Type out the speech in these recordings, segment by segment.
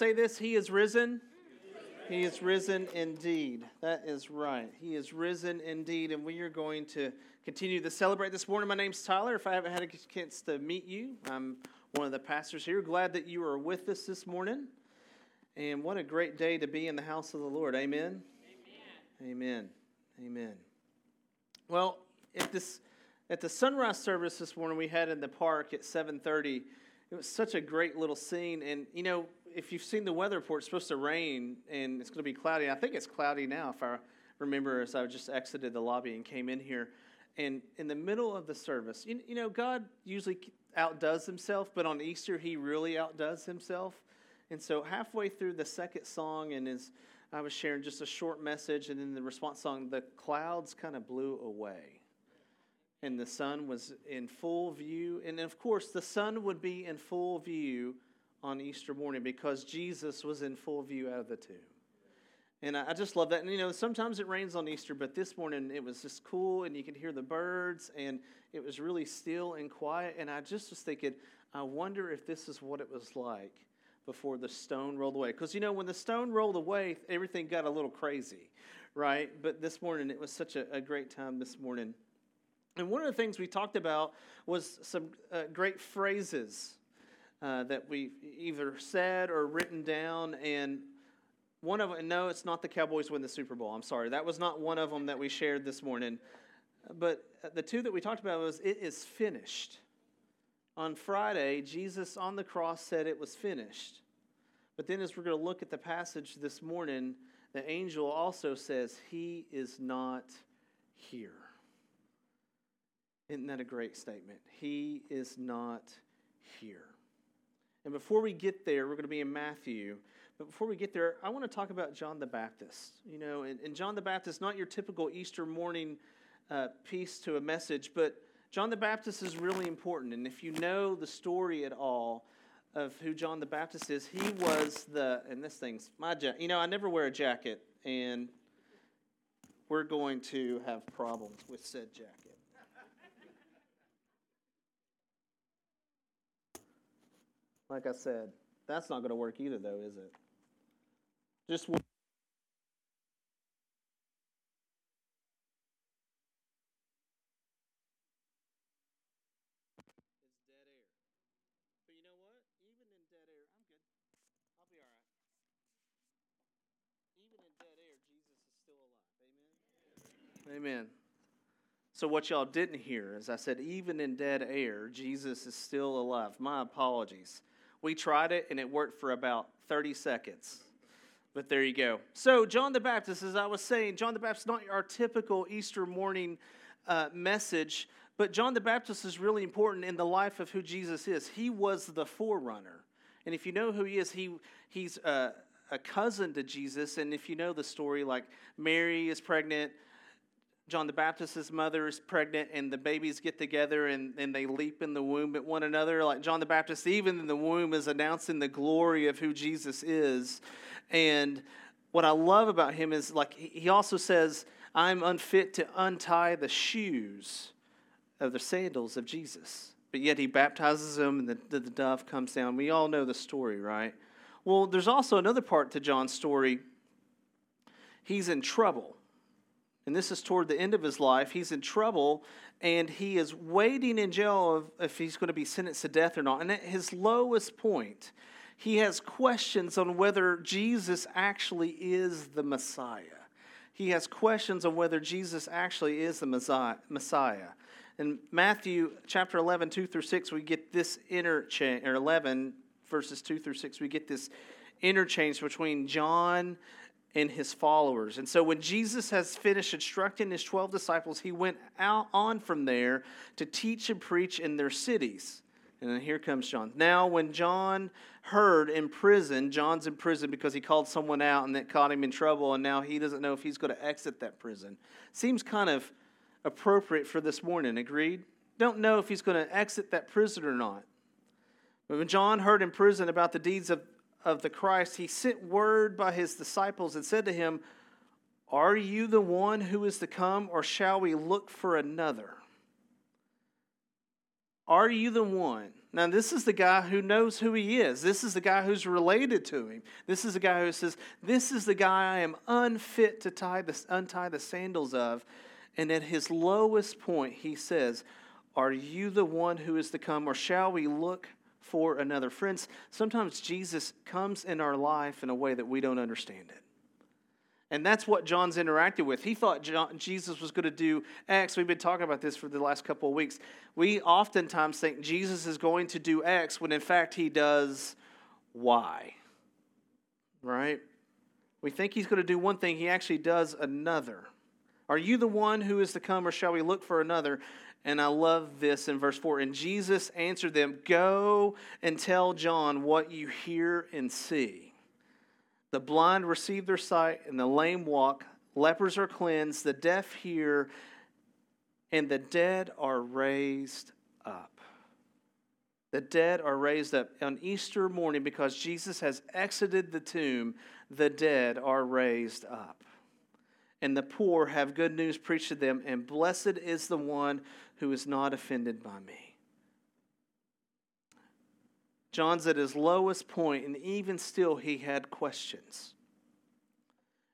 Say this He is risen. He is risen indeed. That is right. He is risen indeed. And we are going to continue to celebrate this morning. My name's Tyler. If I haven't had a chance to meet you, I'm one of the pastors here. Glad that you are with us this morning. And what a great day to be in the house of the Lord. Amen. Amen. Amen. Amen. Well, at this at the sunrise service this morning we had in the park at 7:30, it was such a great little scene and you know, if you've seen the weather report, it's supposed to rain and it's going to be cloudy. I think it's cloudy now if I remember as I just exited the lobby and came in here. And in the middle of the service, you, you know, God usually outdoes himself, but on Easter, he really outdoes himself. And so, halfway through the second song, and as I was sharing just a short message, and then the response song, the clouds kind of blew away. And the sun was in full view. And of course, the sun would be in full view on Easter morning because Jesus was in full view out of the tomb. And I just love that. And you know, sometimes it rains on Easter, but this morning it was just cool and you could hear the birds and it was really still and quiet. And I just was thinking, I wonder if this is what it was like before the stone rolled away. Because you know, when the stone rolled away, everything got a little crazy, right? But this morning it was such a, a great time this morning. And one of the things we talked about was some uh, great phrases uh, that we either said or written down. And one of no, it's not the Cowboys win the Super Bowl. I'm sorry. That was not one of them that we shared this morning. But the two that we talked about was it is finished. On Friday, Jesus on the cross said it was finished. But then, as we're going to look at the passage this morning, the angel also says, He is not here. Isn't that a great statement? He is not here. And before we get there, we're going to be in Matthew. But before we get there, I want to talk about John the Baptist. You know, and, and John the Baptist, not your typical Easter morning uh, piece to a message, but John the Baptist is really important. And if you know the story at all of who John the Baptist is, he was the, and this thing's my jacket. You know, I never wear a jacket, and we're going to have problems with said jacket. Like I said, that's not going to work either, though, is it? Just one. It's dead air. But you know what? Even in dead air, I'm good. I'll be all right. Even in dead air, Jesus is still alive. Amen. Amen. So, what y'all didn't hear is I said, even in dead air, Jesus is still alive. My apologies. We tried it and it worked for about 30 seconds. But there you go. So, John the Baptist, as I was saying, John the Baptist, is not our typical Easter morning uh, message, but John the Baptist is really important in the life of who Jesus is. He was the forerunner. And if you know who he is, he, he's a, a cousin to Jesus. And if you know the story, like Mary is pregnant, John the Baptist's mother is pregnant, and the babies get together and, and they leap in the womb at one another. Like John the Baptist, even in the womb, is announcing the glory of who Jesus is. And what I love about him is like he also says, I'm unfit to untie the shoes of the sandals of Jesus. But yet he baptizes them, and the, the, the dove comes down. We all know the story, right? Well, there's also another part to John's story. He's in trouble and this is toward the end of his life. He's in trouble and he is waiting in jail if he's going to be sentenced to death or not. And at his lowest point, he has questions on whether Jesus actually is the Messiah. He has questions on whether Jesus actually is the Messiah. In Matthew chapter 11, 2 through 6, we get this interchange, or 11 verses 2 through 6, we get this interchange between John and his followers. And so when Jesus has finished instructing his 12 disciples, he went out on from there to teach and preach in their cities. And then here comes John. Now, when John heard in prison, John's in prison because he called someone out and that caught him in trouble, and now he doesn't know if he's going to exit that prison. Seems kind of appropriate for this morning, agreed? Don't know if he's going to exit that prison or not. But when John heard in prison about the deeds of of the Christ, he sent word by his disciples and said to him, Are you the one who is to come, or shall we look for another? Are you the one? Now, this is the guy who knows who he is. This is the guy who's related to him. This is the guy who says, This is the guy I am unfit to tie the, untie the sandals of. And at his lowest point, he says, Are you the one who is to come, or shall we look for another? Friends, sometimes Jesus comes in our life in a way that we don't understand it. And that's what John's interacted with. He thought John, Jesus was going to do X. We've been talking about this for the last couple of weeks. We oftentimes think Jesus is going to do X when in fact he does Y. Right? We think he's going to do one thing, he actually does another. Are you the one who is to come, or shall we look for another? And I love this in verse 4. And Jesus answered them, Go and tell John what you hear and see. The blind receive their sight, and the lame walk. Lepers are cleansed, the deaf hear, and the dead are raised up. The dead are raised up. On Easter morning, because Jesus has exited the tomb, the dead are raised up. And the poor have good news preached to them, and blessed is the one who is not offended by me. John's at his lowest point, and even still, he had questions.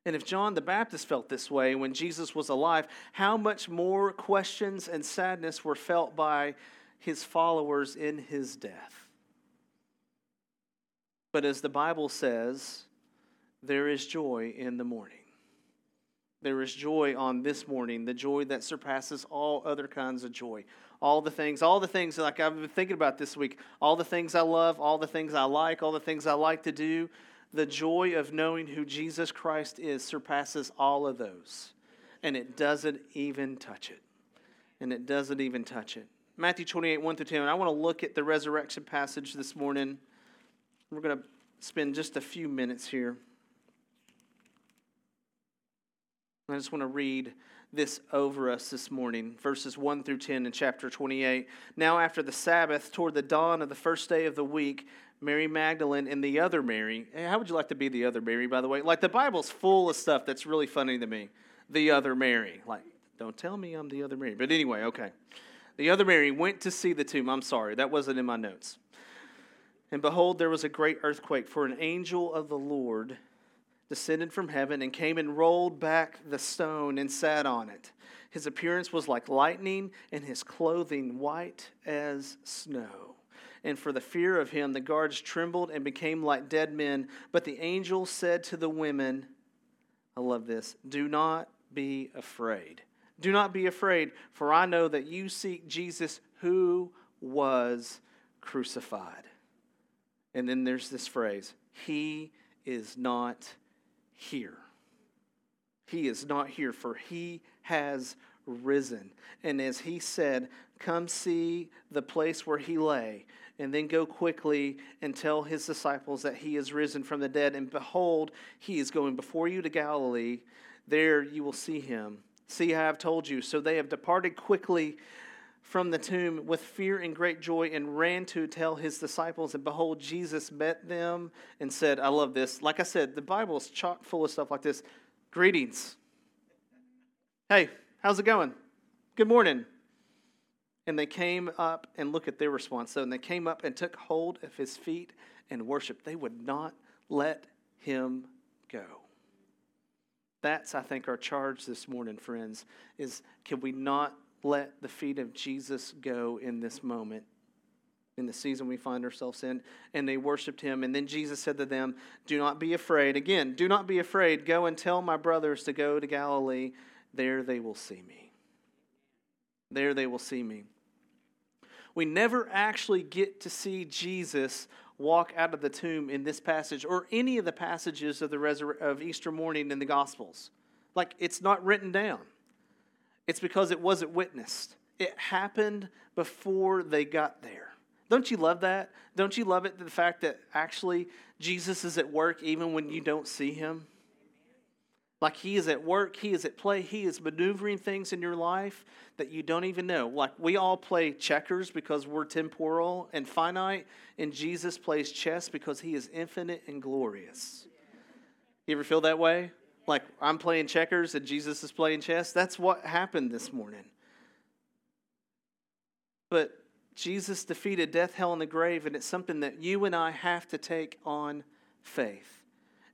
And if John the Baptist felt this way when Jesus was alive, how much more questions and sadness were felt by his followers in his death? But as the Bible says, there is joy in the morning. There is joy on this morning, the joy that surpasses all other kinds of joy all the things, all the things like I've been thinking about this week, all the things I love, all the things I like, all the things I like to do. The joy of knowing who Jesus Christ is surpasses all of those. And it doesn't even touch it. And it doesn't even touch it. Matthew 28, 1 through 10. I want to look at the resurrection passage this morning. We're going to spend just a few minutes here. I just want to read this over us this morning, verses 1 through 10 in chapter 28. Now, after the Sabbath, toward the dawn of the first day of the week, Mary Magdalene and the other Mary. Hey, how would you like to be the other Mary, by the way? Like, the Bible's full of stuff that's really funny to me. The other Mary. Like, don't tell me I'm the other Mary. But anyway, okay. The other Mary went to see the tomb. I'm sorry, that wasn't in my notes. And behold, there was a great earthquake, for an angel of the Lord descended from heaven and came and rolled back the stone and sat on it. His appearance was like lightning, and his clothing white as snow. And for the fear of him, the guards trembled and became like dead men. But the angel said to the women, I love this, do not be afraid. Do not be afraid, for I know that you seek Jesus who was crucified. And then there's this phrase, He is not here. He is not here, for he has risen. And as he said, Come see the place where he lay, and then go quickly and tell his disciples that he is risen from the dead. And behold, he is going before you to Galilee. There you will see him. See, I have told you. So they have departed quickly from the tomb with fear and great joy and ran to tell his disciples. And behold, Jesus met them and said, I love this. Like I said, the Bible is chock full of stuff like this. Greetings. Hey, how's it going? Good morning. And they came up and look at their response. So, and they came up and took hold of his feet and worshiped. They would not let him go. That's, I think, our charge this morning, friends, is can we not let the feet of Jesus go in this moment, in the season we find ourselves in. And they worshiped him. And then Jesus said to them, Do not be afraid. Again, do not be afraid. Go and tell my brothers to go to Galilee. There they will see me. There they will see me. We never actually get to see Jesus walk out of the tomb in this passage or any of the passages of the resur- of Easter morning in the Gospels. Like it's not written down. It's because it wasn't witnessed. It happened before they got there. Don't you love that? Don't you love it, the fact that actually Jesus is at work even when you don't see him? Like he is at work, he is at play, he is maneuvering things in your life that you don't even know. Like we all play checkers because we're temporal and finite, and Jesus plays chess because he is infinite and glorious. You ever feel that way? Like I'm playing checkers and Jesus is playing chess. That's what happened this morning. But Jesus defeated death, hell, and the grave, and it's something that you and I have to take on faith.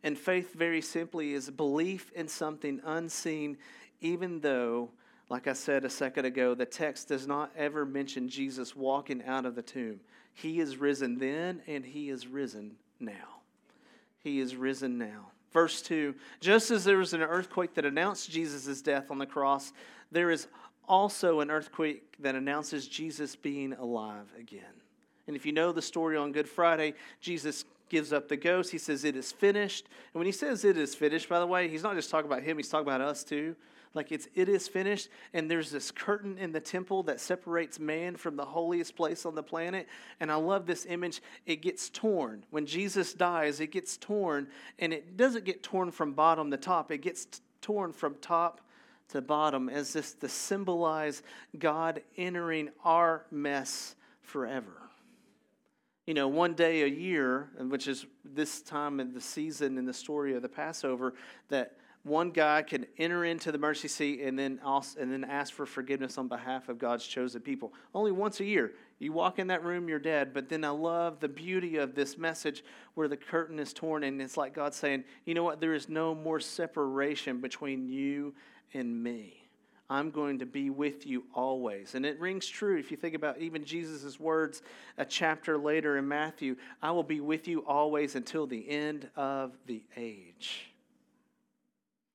And faith, very simply, is belief in something unseen, even though, like I said a second ago, the text does not ever mention Jesus walking out of the tomb. He is risen then, and he is risen now. He is risen now. Verse 2 Just as there was an earthquake that announced Jesus' death on the cross, there is also an earthquake that announces Jesus being alive again. And if you know the story on Good Friday, Jesus gives up the ghost. He says, It is finished. And when he says it is finished, by the way, he's not just talking about him, he's talking about us too. Like it's it is finished, and there's this curtain in the temple that separates man from the holiest place on the planet. And I love this image. It gets torn. When Jesus dies, it gets torn, and it doesn't get torn from bottom to top, it gets t- torn from top to bottom as this to symbolize God entering our mess forever. You know, one day a year, which is this time of the season in the story of the Passover, that one guy can enter into the mercy seat and then also, and then ask for forgiveness on behalf of God's chosen people. Only once a year. You walk in that room, you're dead. But then I love the beauty of this message where the curtain is torn and it's like God saying, you know what? There is no more separation between you and me. I'm going to be with you always. And it rings true if you think about even Jesus' words a chapter later in Matthew I will be with you always until the end of the age.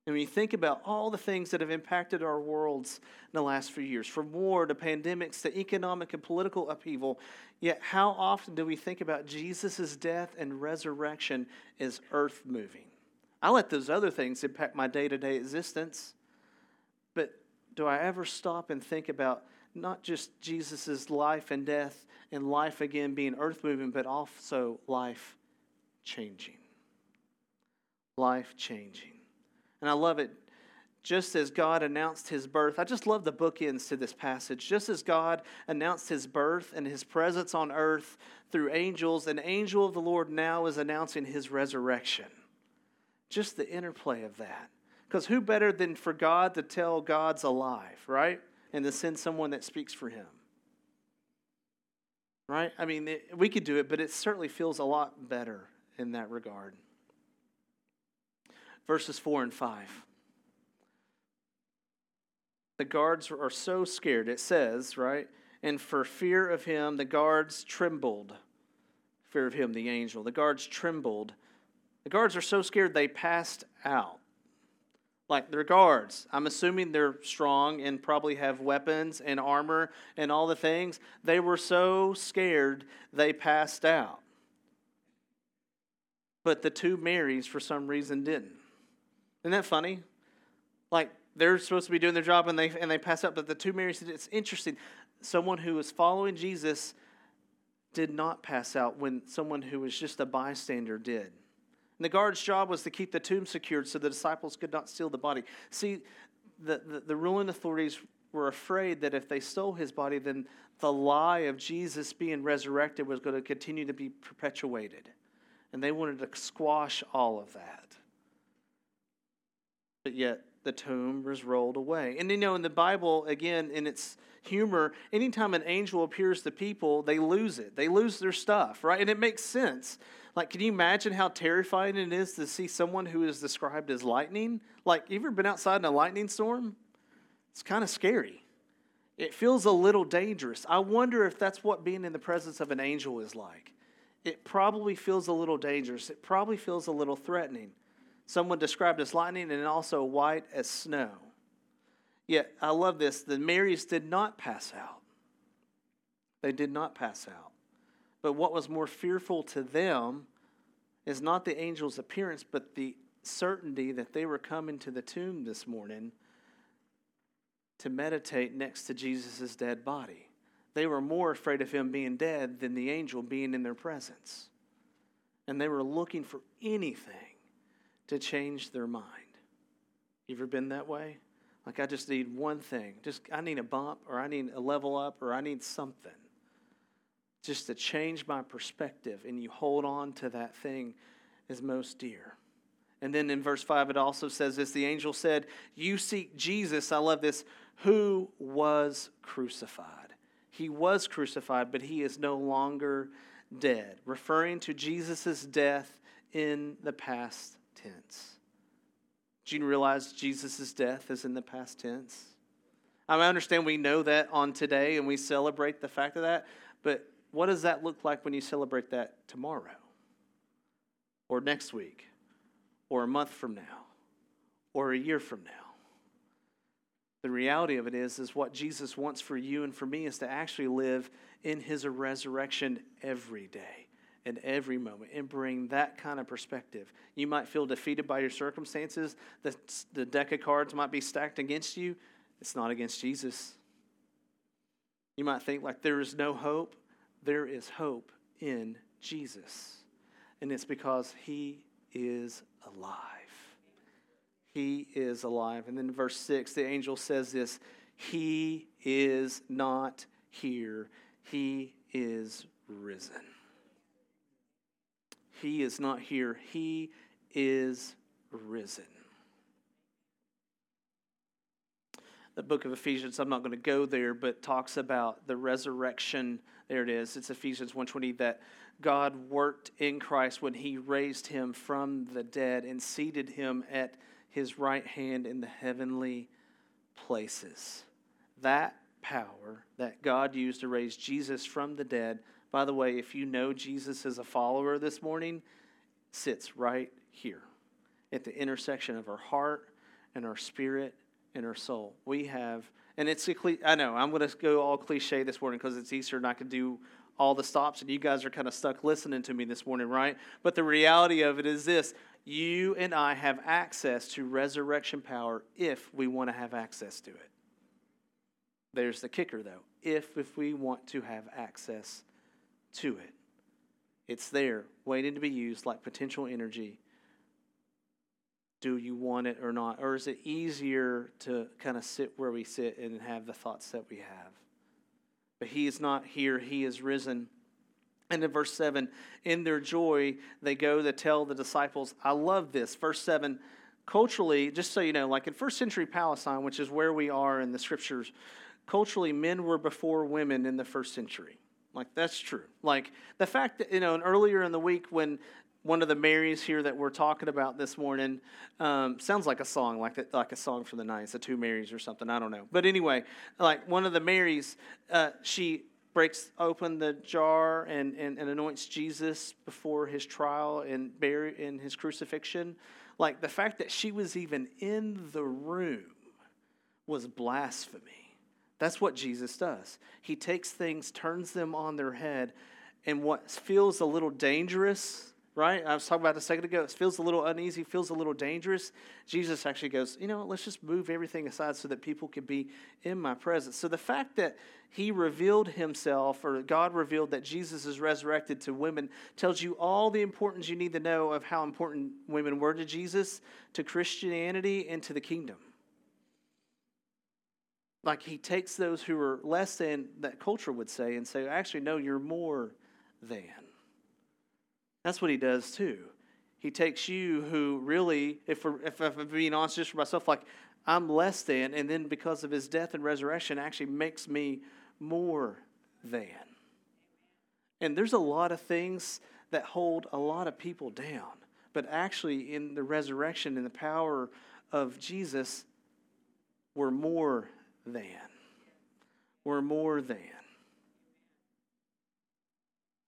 And when you think about all the things that have impacted our worlds in the last few years, from war to pandemics to economic and political upheaval, yet how often do we think about Jesus' death and resurrection as earth moving? I let those other things impact my day to day existence. But do I ever stop and think about not just Jesus' life and death and life again being earth moving, but also life changing? Life changing. And I love it. Just as God announced his birth, I just love the bookends to this passage. Just as God announced his birth and his presence on earth through angels, an angel of the Lord now is announcing his resurrection. Just the interplay of that. Because who better than for God to tell God's alive, right? And to send someone that speaks for him. Right? I mean, it, we could do it, but it certainly feels a lot better in that regard. Verses 4 and 5. The guards are so scared, it says, right? And for fear of him, the guards trembled. Fear of him, the angel. The guards trembled. The guards are so scared they passed out like their guards. I'm assuming they're strong and probably have weapons and armor and all the things. They were so scared they passed out. But the two Marys, for some reason, didn't. Isn't that funny? Like they're supposed to be doing their job and they and they pass out, but the two Marys. It's interesting. Someone who was following Jesus did not pass out when someone who was just a bystander did. And the guard's job was to keep the tomb secured so the disciples could not steal the body. See, the, the, the ruling authorities were afraid that if they stole his body, then the lie of Jesus being resurrected was going to continue to be perpetuated. And they wanted to squash all of that. But yet, the tomb was rolled away. And you know, in the Bible, again, in its humor, anytime an angel appears to people, they lose it. They lose their stuff, right? And it makes sense. Like, can you imagine how terrifying it is to see someone who is described as lightning? Like, you ever been outside in a lightning storm? It's kind of scary. It feels a little dangerous. I wonder if that's what being in the presence of an angel is like. It probably feels a little dangerous. It probably feels a little threatening. Someone described as lightning and also white as snow. Yet, I love this the Marys did not pass out. They did not pass out. But what was more fearful to them is not the angel's appearance, but the certainty that they were coming to the tomb this morning to meditate next to Jesus' dead body. They were more afraid of him being dead than the angel being in their presence. And they were looking for anything to change their mind. You ever been that way? Like I just need one thing. Just I need a bump or I need a level up or I need something. Just to change my perspective and you hold on to that thing is most dear. And then in verse 5 it also says this the angel said, "You seek Jesus, I love this, who was crucified. He was crucified, but he is no longer dead, referring to Jesus' death in the past tense. Do you realize Jesus' death is in the past tense? I understand we know that on today and we celebrate the fact of that, but what does that look like when you celebrate that tomorrow? Or next week? Or a month from now? Or a year from now? The reality of it is, is what Jesus wants for you and for me is to actually live in his resurrection every day and every moment and bring that kind of perspective. You might feel defeated by your circumstances. The, the deck of cards might be stacked against you. It's not against Jesus. You might think like there is no hope. There is hope in Jesus. And it's because he is alive. He is alive. And then verse 6, the angel says this He is not here, He is risen. He is not here, He is risen. the book of Ephesians, I'm not going to go there, but talks about the resurrection. There it is. It's Ephesians 1:20 that God worked in Christ when he raised him from the dead and seated him at his right hand in the heavenly places. That power that God used to raise Jesus from the dead, by the way, if you know Jesus as a follower this morning, sits right here at the intersection of our heart and our spirit and our soul. We have, and it's I know, I'm going to go all cliche this morning because it's Easter and I can do all the stops, and you guys are kind of stuck listening to me this morning, right? But the reality of it is this you and I have access to resurrection power if we want to have access to it. There's the kicker, though. If, if we want to have access to it, it's there, waiting to be used like potential energy do you want it or not? Or is it easier to kind of sit where we sit and have the thoughts that we have? But he is not here, he is risen. And in verse 7, in their joy, they go to tell the disciples. I love this. Verse 7, culturally, just so you know, like in first century Palestine, which is where we are in the scriptures, culturally, men were before women in the first century. Like, that's true. Like, the fact that, you know, and earlier in the week when one of the Marys here that we're talking about this morning um, sounds like a song, like a, like a song from the nineties, the two Marys or something. I don't know, but anyway, like one of the Marys, uh, she breaks open the jar and, and, and anoints Jesus before his trial and bury in his crucifixion. Like the fact that she was even in the room was blasphemy. That's what Jesus does. He takes things, turns them on their head, and what feels a little dangerous right? I was talking about a second ago. It feels a little uneasy, feels a little dangerous. Jesus actually goes, you know, let's just move everything aside so that people can be in my presence. So the fact that he revealed himself, or God revealed that Jesus is resurrected to women, tells you all the importance you need to know of how important women were to Jesus, to Christianity, and to the kingdom. Like he takes those who are less than that culture would say and say, actually, no, you're more than. That's what he does too. He takes you who really, if, we're, if, if I'm being honest just for myself, like I'm less than, and then because of his death and resurrection, actually makes me more than. And there's a lot of things that hold a lot of people down. But actually, in the resurrection and the power of Jesus, we're more than. We're more than.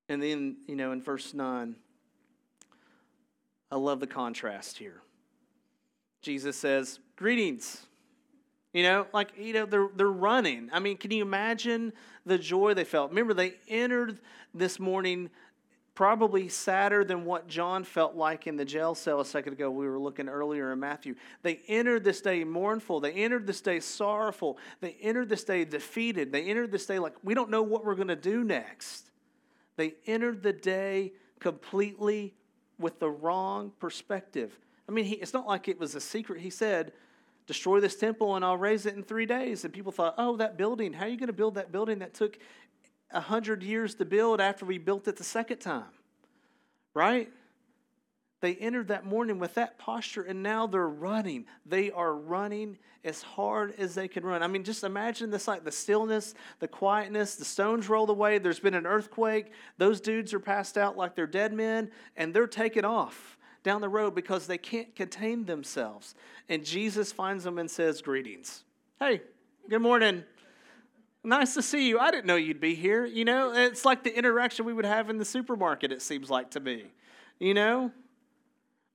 And then, you know, in verse 9, I love the contrast here. Jesus says, Greetings. You know, like, you know, they're, they're running. I mean, can you imagine the joy they felt? Remember, they entered this morning probably sadder than what John felt like in the jail cell a second ago. We were looking earlier in Matthew. They entered this day mournful. They entered this day sorrowful. They entered this day defeated. They entered this day like, we don't know what we're going to do next. They entered the day completely with the wrong perspective. I mean, he, it's not like it was a secret. He said, Destroy this temple and I'll raise it in three days. And people thought, Oh, that building, how are you going to build that building that took a hundred years to build after we built it the second time? Right? They entered that morning with that posture, and now they're running. They are running as hard as they can run. I mean, just imagine this like the stillness, the quietness, the stones rolled away. There's been an earthquake. Those dudes are passed out like they're dead men, and they're taking off down the road because they can't contain themselves. And Jesus finds them and says, Greetings. Hey, good morning. Nice to see you. I didn't know you'd be here. You know, it's like the interaction we would have in the supermarket, it seems like to me. You know?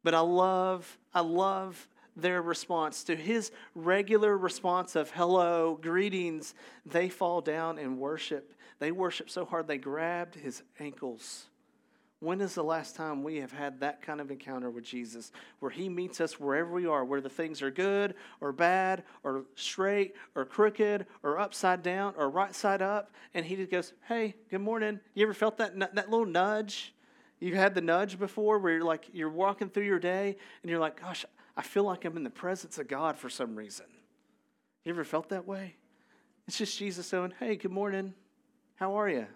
But I love, I love their response to his regular response of hello, greetings. They fall down and worship. They worship so hard they grabbed his ankles. When is the last time we have had that kind of encounter with Jesus where he meets us wherever we are, where the things are good or bad or straight or crooked or upside down or right side up? And he just goes, Hey, good morning. You ever felt that, that little nudge? You've had the nudge before where you're like, you're walking through your day and you're like, gosh, I feel like I'm in the presence of God for some reason. You ever felt that way? It's just Jesus saying, hey, good morning. How are you?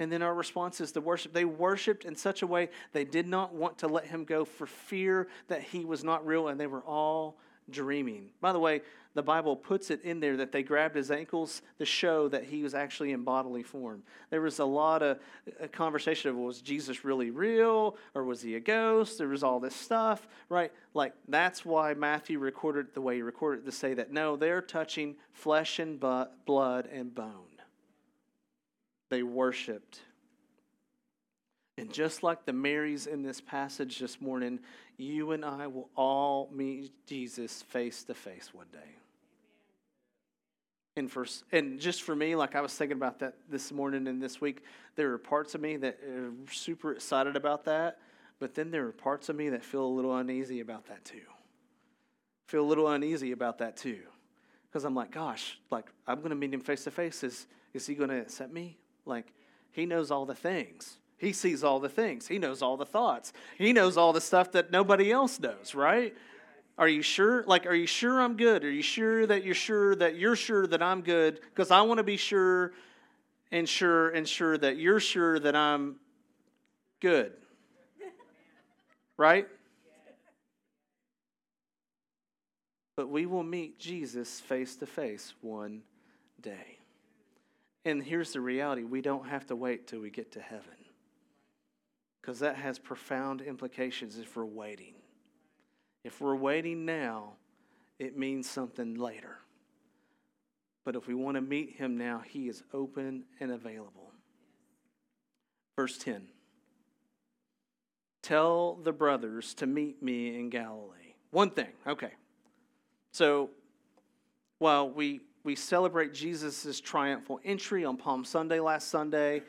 And then our response is the worship. They worshiped in such a way they did not want to let him go for fear that he was not real, and they were all dreaming. By the way, the Bible puts it in there that they grabbed his ankles to show that he was actually in bodily form. There was a lot of conversation of was Jesus really real or was he a ghost? There was all this stuff, right? Like that's why Matthew recorded the way he recorded to say that no, they're touching flesh and blood and bone. They worshiped. And just like the Marys in this passage this morning, you and I will all meet Jesus face to face one day. And for and just for me, like I was thinking about that this morning and this week, there are parts of me that are super excited about that, but then there are parts of me that feel a little uneasy about that too. Feel a little uneasy about that too, because I'm like, gosh, like I'm going to meet him face to face. Is is he going to accept me? Like he knows all the things. He sees all the things. He knows all the thoughts. He knows all the stuff that nobody else knows, right? Are you sure? Like, are you sure I'm good? Are you sure that you're sure that you're sure that I'm good? Because I want to be sure and sure and sure that you're sure that I'm good. Right? But we will meet Jesus face to face one day. And here's the reality we don't have to wait till we get to heaven because that has profound implications if we're waiting. If we're waiting now, it means something later. But if we want to meet him now, he is open and available. Verse 10 Tell the brothers to meet me in Galilee. One thing, okay. So while we, we celebrate Jesus' triumphal entry on Palm Sunday last Sunday,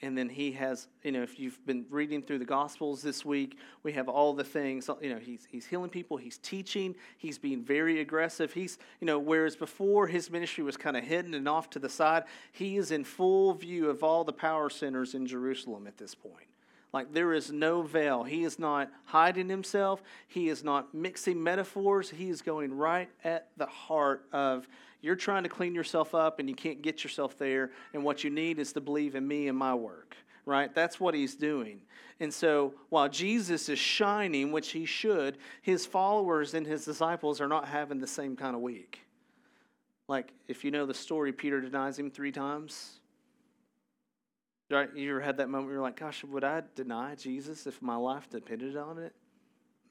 and then he has you know if you've been reading through the gospels this week we have all the things you know he's, he's healing people he's teaching he's being very aggressive. He's you know whereas before his ministry was kind of hidden and off to the side he is in full view of all the power centers in jerusalem at this point. Like there is no veil. He is not hiding himself. He is not mixing metaphors. He is going right at the heart of you're trying to clean yourself up and you can't get yourself there, and what you need is to believe in me and my work, right? That's what he's doing. And so while Jesus is shining, which he should, his followers and his disciples are not having the same kind of week. Like, if you know the story, Peter denies him three times. Right? You ever had that moment where you're like, gosh, would I deny Jesus if my life depended on it?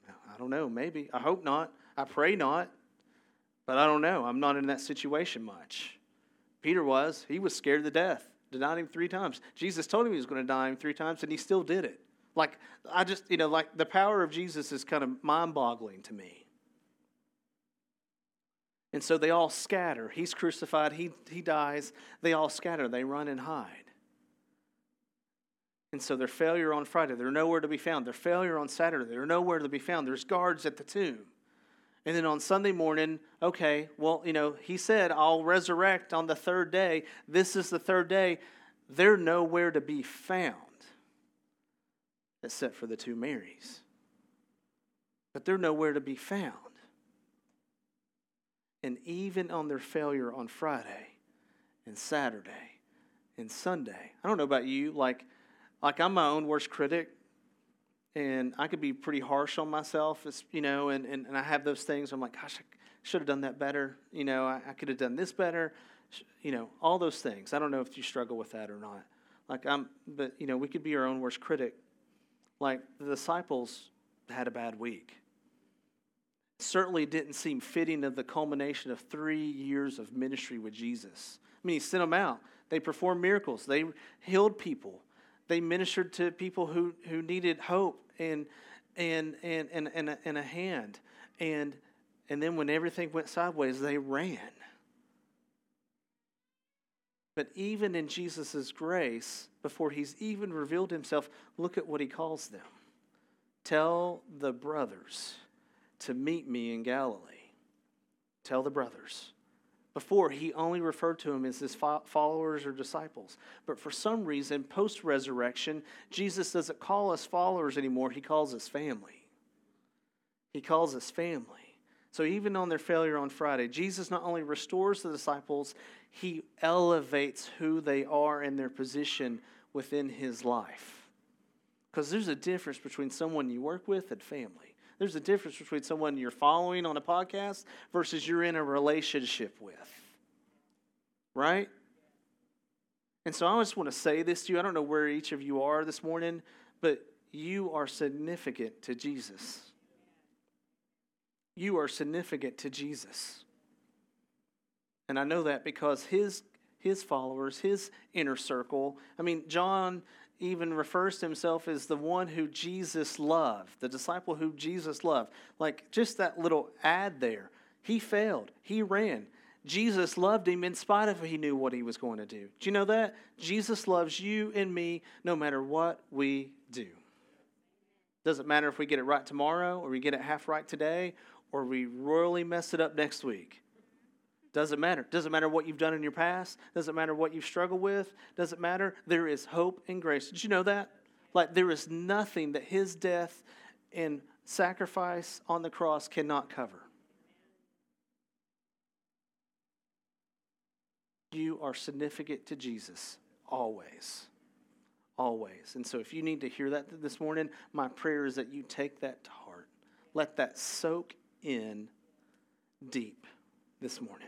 I don't know. Maybe. I hope not. I pray not. But I don't know. I'm not in that situation much. Peter was. He was scared to death, denied him three times. Jesus told him he was going to deny him three times, and he still did it. Like, I just, you know, like the power of Jesus is kind of mind boggling to me. And so they all scatter. He's crucified, he, he dies. They all scatter, they run and hide. And so their failure on Friday, they're nowhere to be found. Their failure on Saturday, they're nowhere to be found. There's guards at the tomb. And then on Sunday morning, okay, well, you know, he said, I'll resurrect on the third day. This is the third day. They're nowhere to be found except for the two Marys. But they're nowhere to be found. And even on their failure on Friday and Saturday and Sunday, I don't know about you, like, like I'm my own worst critic. And I could be pretty harsh on myself, you know, and, and, and I have those things. I'm like, gosh, I should have done that better. You know, I, I could have done this better. You know, all those things. I don't know if you struggle with that or not. Like I'm, but you know, we could be our own worst critic. Like the disciples had a bad week. Certainly didn't seem fitting of the culmination of three years of ministry with Jesus. I mean, he sent them out. They performed miracles. They healed people they ministered to people who, who needed hope and, and, and, and, and, a, and a hand. And, and then when everything went sideways, they ran. But even in Jesus' grace, before he's even revealed himself, look at what he calls them. Tell the brothers to meet me in Galilee. Tell the brothers. Before, he only referred to them as his followers or disciples. But for some reason, post resurrection, Jesus doesn't call us followers anymore. He calls us family. He calls us family. So even on their failure on Friday, Jesus not only restores the disciples, he elevates who they are and their position within his life. Because there's a difference between someone you work with and family. There's a difference between someone you're following on a podcast versus you're in a relationship with. Right? And so I just want to say this to you. I don't know where each of you are this morning, but you are significant to Jesus. You are significant to Jesus. And I know that because his his followers, his inner circle. I mean, John even refers to himself as the one who Jesus loved, the disciple who Jesus loved. Like just that little ad there. He failed, he ran. Jesus loved him in spite of he knew what he was going to do. Do you know that? Jesus loves you and me no matter what we do. Doesn't matter if we get it right tomorrow or we get it half right today or we royally mess it up next week. Doesn't matter. Doesn't matter what you've done in your past. Doesn't matter what you've struggled with. Doesn't matter. There is hope and grace. Did you know that? Like there is nothing that his death and sacrifice on the cross cannot cover. You are significant to Jesus always. Always. And so if you need to hear that this morning, my prayer is that you take that to heart. Let that soak in deep this morning.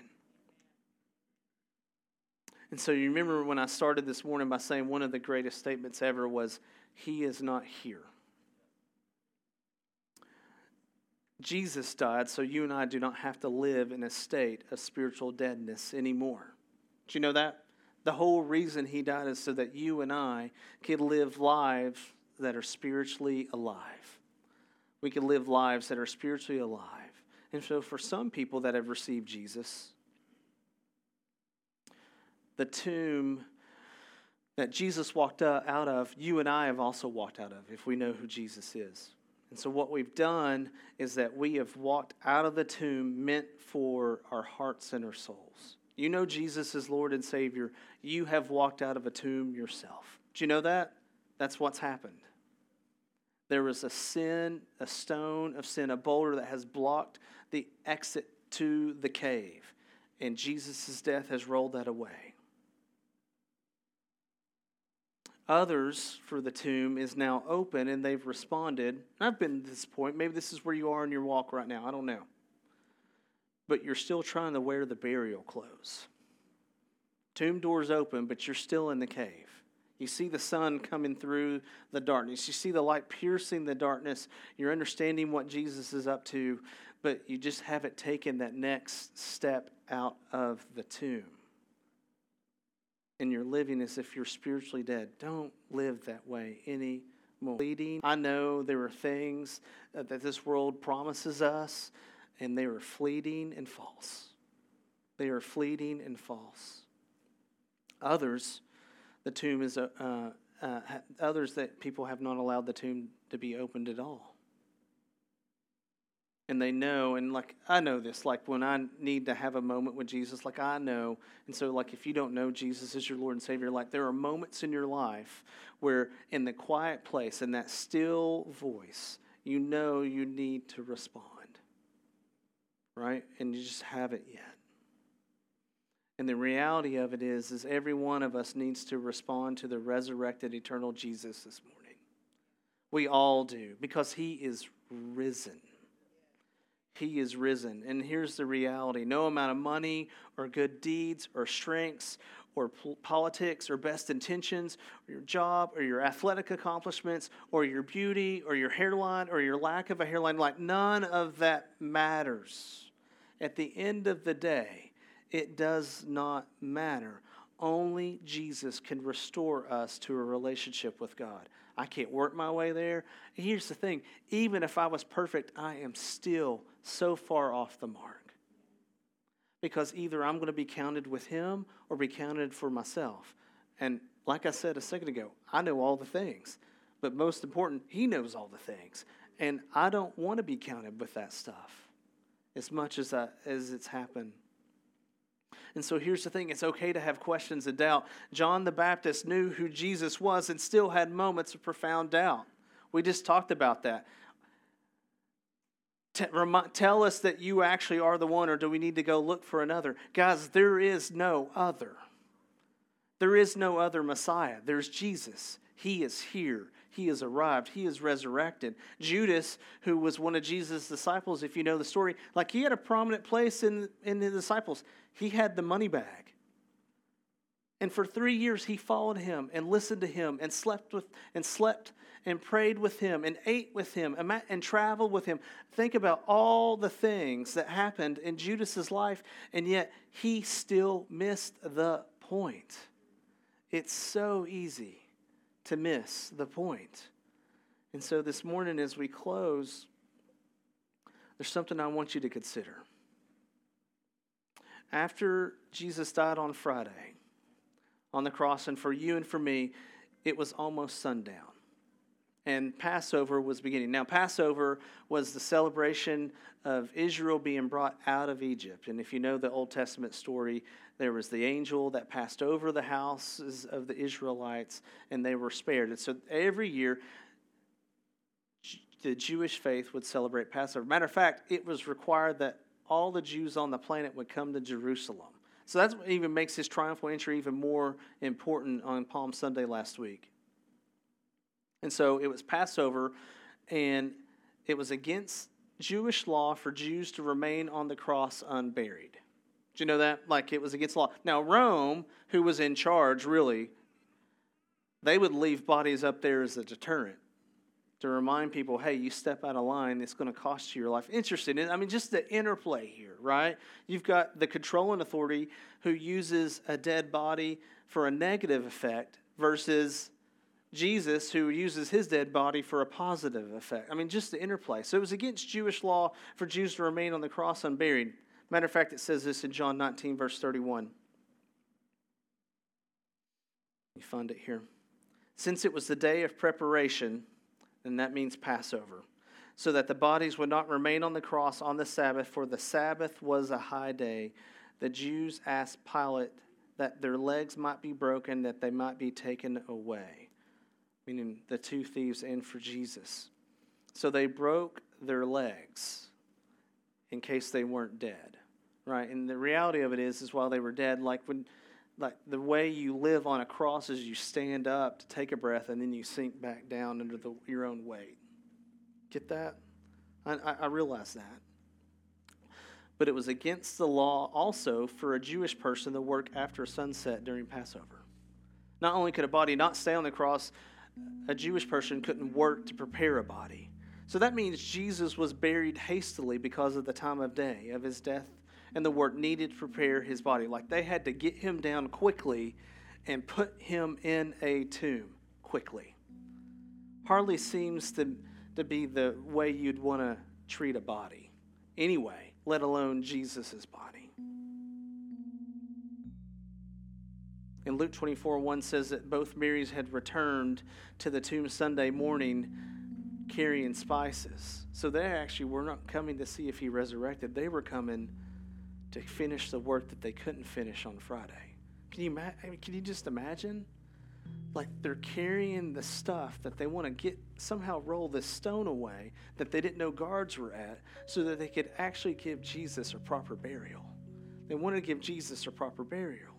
And so you remember when I started this morning by saying one of the greatest statements ever was, He is not here. Jesus died so you and I do not have to live in a state of spiritual deadness anymore. Do you know that? The whole reason he died is so that you and I could live lives that are spiritually alive. We could live lives that are spiritually alive. And so, for some people that have received Jesus, the tomb that Jesus walked out of, you and I have also walked out of if we know who Jesus is. And so, what we've done is that we have walked out of the tomb meant for our hearts and our souls. You know Jesus is Lord and Savior. You have walked out of a tomb yourself. Do you know that? That's what's happened. There was a sin, a stone of sin, a boulder that has blocked the exit to the cave. And Jesus' death has rolled that away. Others for the tomb is now open and they've responded. I've been to this point. Maybe this is where you are in your walk right now. I don't know. But you're still trying to wear the burial clothes. Tomb doors open, but you're still in the cave. You see the sun coming through the darkness. You see the light piercing the darkness. You're understanding what Jesus is up to, but you just haven't taken that next step out of the tomb and you're living as if you're spiritually dead. Don't live that way anymore. Leading, I know there are things that this world promises us, and they are fleeting and false. They are fleeting and false. Others, the tomb is, uh, uh, others that people have not allowed the tomb to be opened at all and they know and like i know this like when i need to have a moment with jesus like i know and so like if you don't know jesus as your lord and savior like there are moments in your life where in the quiet place in that still voice you know you need to respond right? And you just haven't yet. And the reality of it is is every one of us needs to respond to the resurrected eternal jesus this morning. We all do, because he is risen. He is risen. And here's the reality no amount of money or good deeds or strengths or politics or best intentions or your job or your athletic accomplishments or your beauty or your hairline or your lack of a hairline, like none of that matters. At the end of the day, it does not matter. Only Jesus can restore us to a relationship with God. I can't work my way there. And here's the thing even if I was perfect, I am still so far off the mark. Because either I'm going to be counted with Him or be counted for myself. And like I said a second ago, I know all the things. But most important, He knows all the things. And I don't want to be counted with that stuff as much as, I, as it's happened and so here's the thing it's okay to have questions and doubt. John the Baptist knew who Jesus was and still had moments of profound doubt. We just talked about that. Tell us that you actually are the one, or do we need to go look for another? Guys, there is no other. There is no other Messiah. There's Jesus. He is here. He has arrived. He is resurrected. Judas, who was one of Jesus' disciples, if you know the story, like he had a prominent place in, in the disciples. He had the money bag. And for three years he followed him and listened to him and slept with and slept and prayed with him and ate with him and, traveled with him. Think about all the things that happened in Judas's life, and yet he still missed the point. It's so easy to miss the point. And so this morning, as we close, there's something I want you to consider. After Jesus died on Friday on the cross, and for you and for me, it was almost sundown. And Passover was beginning. Now, Passover was the celebration of Israel being brought out of Egypt. And if you know the Old Testament story, there was the angel that passed over the houses of the Israelites, and they were spared. And so every year, the Jewish faith would celebrate Passover. Matter of fact, it was required that all the Jews on the planet would come to Jerusalem. So that's what even makes this triumphal entry even more important on Palm Sunday last week. And so it was Passover, and it was against Jewish law for Jews to remain on the cross unburied. Do you know that? Like it was against law. Now, Rome, who was in charge, really, they would leave bodies up there as a deterrent to remind people, hey, you step out of line, it's going to cost you your life. Interesting. I mean, just the interplay here, right? You've got the controlling authority who uses a dead body for a negative effect versus Jesus who uses his dead body for a positive effect. I mean, just the interplay. So it was against Jewish law for Jews to remain on the cross unburied. Matter of fact, it says this in John 19, verse 31. You find it here. Since it was the day of preparation, and that means Passover, so that the bodies would not remain on the cross on the Sabbath, for the Sabbath was a high day, the Jews asked Pilate that their legs might be broken, that they might be taken away, meaning the two thieves and for Jesus. So they broke their legs in case they weren't dead right? And the reality of it is, is while they were dead, like when, like the way you live on a cross is you stand up to take a breath and then you sink back down under the, your own weight. Get that? I, I realize that. But it was against the law also for a Jewish person to work after sunset during Passover. Not only could a body not stay on the cross, a Jewish person couldn't work to prepare a body. So that means Jesus was buried hastily because of the time of day of his death and the work needed to prepare his body. Like they had to get him down quickly and put him in a tomb quickly. Hardly seems to, to be the way you'd want to treat a body anyway, let alone Jesus' body. In Luke 24, 1 says that both Marys had returned to the tomb Sunday morning carrying spices. So they actually were not coming to see if he resurrected, they were coming to finish the work that they couldn't finish on Friday. Can you, I mean, can you just imagine? Like they're carrying the stuff that they want to get, somehow roll this stone away that they didn't know guards were at so that they could actually give Jesus a proper burial. They wanted to give Jesus a proper burial.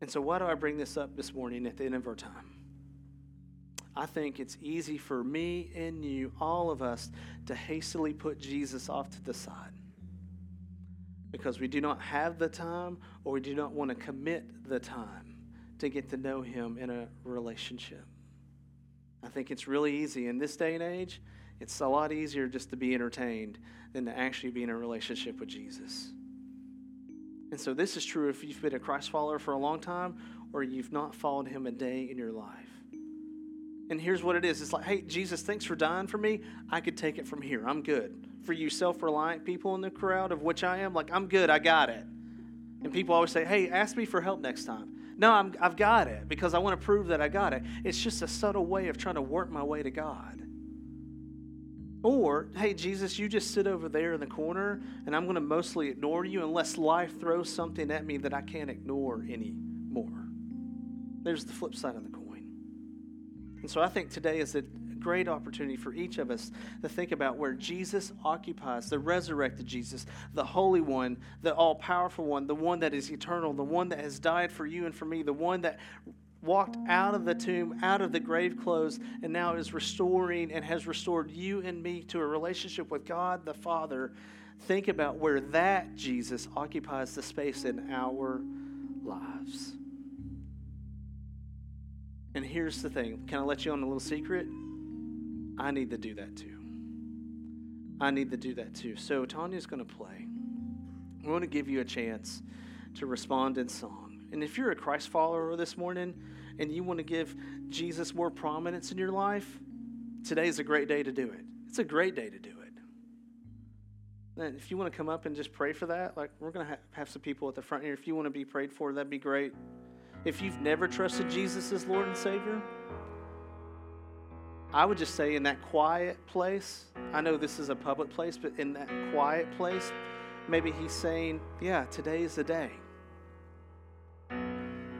And so, why do I bring this up this morning at the end of our time? I think it's easy for me and you, all of us, to hastily put Jesus off to the side because we do not have the time or we do not want to commit the time to get to know Him in a relationship. I think it's really easy in this day and age. It's a lot easier just to be entertained than to actually be in a relationship with Jesus. And so, this is true if you've been a Christ follower for a long time or you've not followed Him a day in your life. And here's what it is it's like, hey, Jesus, thanks for dying for me. I could take it from here. I'm good. For you self reliant people in the crowd, of which I am, like, I'm good. I got it. And people always say, hey, ask me for help next time. No, I'm, I've got it because I want to prove that I got it. It's just a subtle way of trying to work my way to God. Or, hey, Jesus, you just sit over there in the corner and I'm going to mostly ignore you unless life throws something at me that I can't ignore anymore. There's the flip side of the coin. And so I think today is a great opportunity for each of us to think about where Jesus occupies the resurrected Jesus, the Holy One, the all powerful one, the one that is eternal, the one that has died for you and for me, the one that walked out of the tomb, out of the grave clothes, and now is restoring and has restored you and me to a relationship with God the Father. Think about where that Jesus occupies the space in our lives. And here's the thing can I let you on a little secret? I need to do that too. I need to do that too. So Tanya's going to play. I want to give you a chance to respond in song. And if you're a Christ follower this morning and you want to give Jesus more prominence in your life, today is a great day to do it. It's a great day to do it. And if you want to come up and just pray for that, like we're going to have some people at the front here. If you want to be prayed for, that'd be great. If you've never trusted Jesus as Lord and Savior, I would just say in that quiet place, I know this is a public place, but in that quiet place, maybe He's saying, Yeah, today is the day.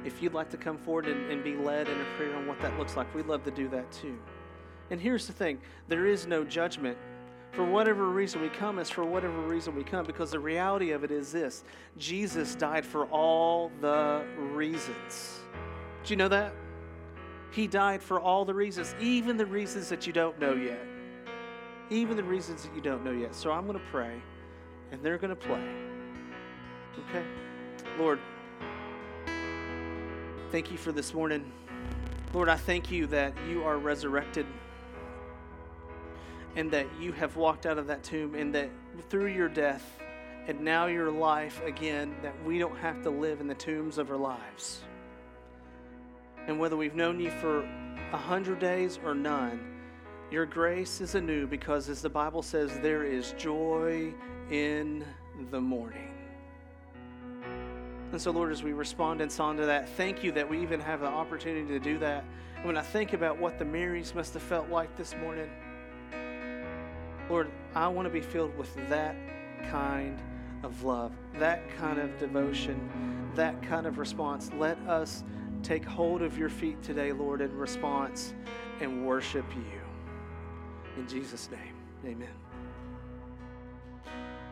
If you'd like to come forward and, and be led in a prayer on what that looks like, we'd love to do that too. And here's the thing there is no judgment for whatever reason we come is for whatever reason we come because the reality of it is this Jesus died for all the reasons. Do you know that? He died for all the reasons, even the reasons that you don't know yet. Even the reasons that you don't know yet. So I'm going to pray and they're going to play. Okay? Lord, thank you for this morning. Lord, I thank you that you are resurrected and that you have walked out of that tomb, and that through your death and now your life again, that we don't have to live in the tombs of our lives. And whether we've known you for a hundred days or none, your grace is anew because, as the Bible says, there is joy in the morning. And so, Lord, as we respond in song to that, thank you that we even have the opportunity to do that. And when I think about what the Marys must have felt like this morning, Lord, I want to be filled with that kind of love, that kind of devotion, that kind of response. Let us take hold of your feet today, Lord, in response and worship you. In Jesus' name, amen.